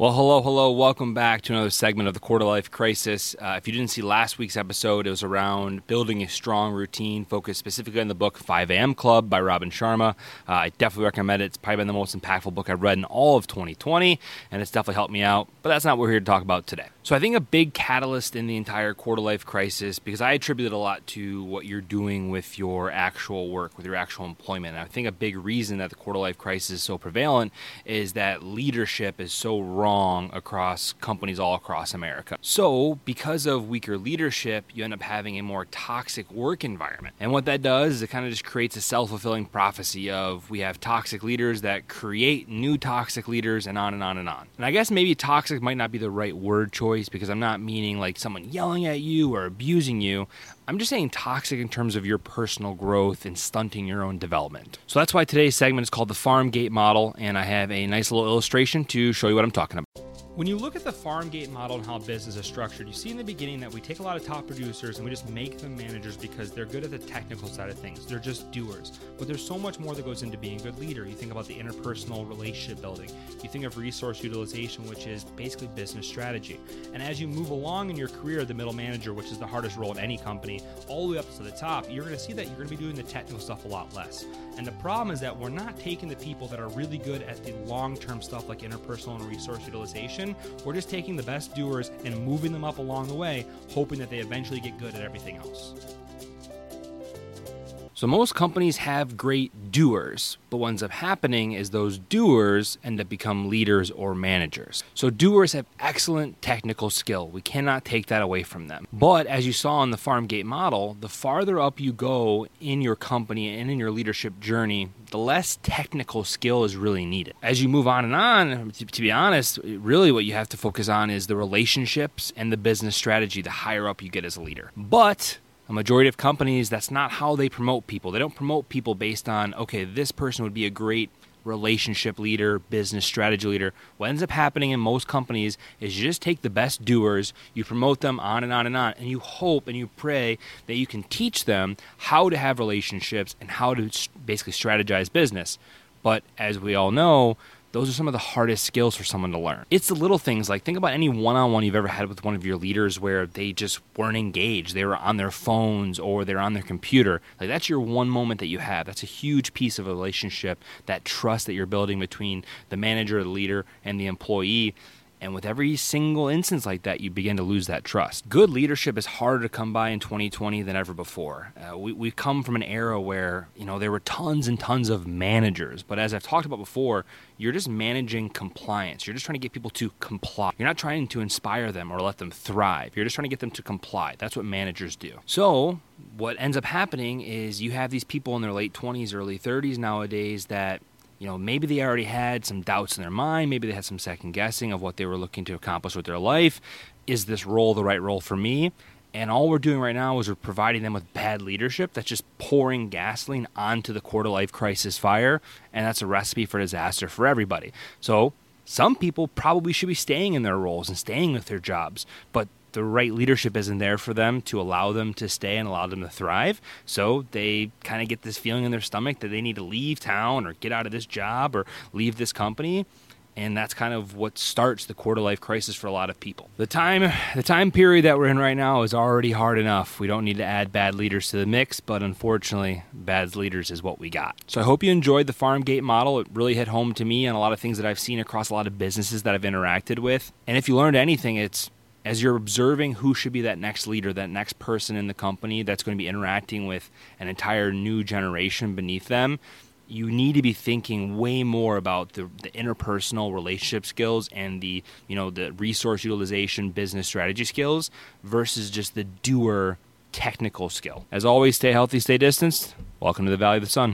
Well, hello, hello. Welcome back to another segment of the Quarter Life Crisis. Uh, if you didn't see last week's episode, it was around building a strong routine, focused specifically on the book 5 a.m. Club by Robin Sharma. Uh, I definitely recommend it. It's probably been the most impactful book I've read in all of 2020, and it's definitely helped me out. But that's not what we're here to talk about today. So I think a big catalyst in the entire quarter life crisis, because I attribute it a lot to what you're doing with your actual work, with your actual employment. And I think a big reason that the quarter life crisis is so prevalent is that leadership is so wrong across companies all across America. So because of weaker leadership, you end up having a more toxic work environment. And what that does is it kind of just creates a self-fulfilling prophecy of we have toxic leaders that create new toxic leaders and on and on and on. And I guess maybe toxic might not be the right word choice choice because I'm not meaning like someone yelling at you or abusing you. I'm just saying toxic in terms of your personal growth and stunting your own development. So that's why today's segment is called the Farm Gate Model, and I have a nice little illustration to show you what I'm talking about company. When you look at the farm gate model and how business is structured, you see in the beginning that we take a lot of top producers and we just make them managers because they're good at the technical side of things. They're just doers. But there's so much more that goes into being a good leader. You think about the interpersonal relationship building. You think of resource utilization, which is basically business strategy. And as you move along in your career, the middle manager, which is the hardest role in any company, all the way up to the top, you're going to see that you're going to be doing the technical stuff a lot less. And the problem is that we're not taking the people that are really good at the long term stuff like interpersonal and resource utilization we're just taking the best doers and moving them up along the way, hoping that they eventually get good at everything else. So most companies have great doers, but what ends up happening is those doers end up become leaders or managers. So doers have excellent technical skill. We cannot take that away from them. But as you saw in the farm gate model, the farther up you go in your company and in your leadership journey, the less technical skill is really needed. As you move on and on, to, to be honest, really what you have to focus on is the relationships and the business strategy the higher up you get as a leader. But a majority of companies, that's not how they promote people. They don't promote people based on, okay, this person would be a great relationship leader, business strategy leader. What ends up happening in most companies is you just take the best doers, you promote them on and on and on, and you hope and you pray that you can teach them how to have relationships and how to basically strategize business. But as we all know, those are some of the hardest skills for someone to learn. It's the little things like think about any one on one you've ever had with one of your leaders where they just weren't engaged. They were on their phones or they're on their computer. Like that's your one moment that you have. That's a huge piece of a relationship, that trust that you're building between the manager, the leader, and the employee and with every single instance like that, you begin to lose that trust. Good leadership is harder to come by in 2020 than ever before. Uh, we, we've come from an era where, you know, there were tons and tons of managers. But as I've talked about before, you're just managing compliance. You're just trying to get people to comply. You're not trying to inspire them or let them thrive. You're just trying to get them to comply. That's what managers do. So, what ends up happening is you have these people in their late 20s, early 30s nowadays that you know, maybe they already had some doubts in their mind. Maybe they had some second guessing of what they were looking to accomplish with their life. Is this role the right role for me? And all we're doing right now is we're providing them with bad leadership that's just pouring gasoline onto the quarter life crisis fire. And that's a recipe for disaster for everybody. So some people probably should be staying in their roles and staying with their jobs, but the right leadership isn't there for them to allow them to stay and allow them to thrive. So they kind of get this feeling in their stomach that they need to leave town or get out of this job or leave this company. And that's kind of what starts the quarter life crisis for a lot of people. The time the time period that we're in right now is already hard enough. We don't need to add bad leaders to the mix, but unfortunately, bad leaders is what we got. So I hope you enjoyed the farm gate model. It really hit home to me and a lot of things that I've seen across a lot of businesses that I've interacted with. And if you learned anything, it's as you're observing who should be that next leader, that next person in the company that's going to be interacting with an entire new generation beneath them, you need to be thinking way more about the, the interpersonal relationship skills and the you know the resource utilization business strategy skills versus just the doer technical skill. As always, stay healthy, stay distanced. Welcome to the Valley of the Sun.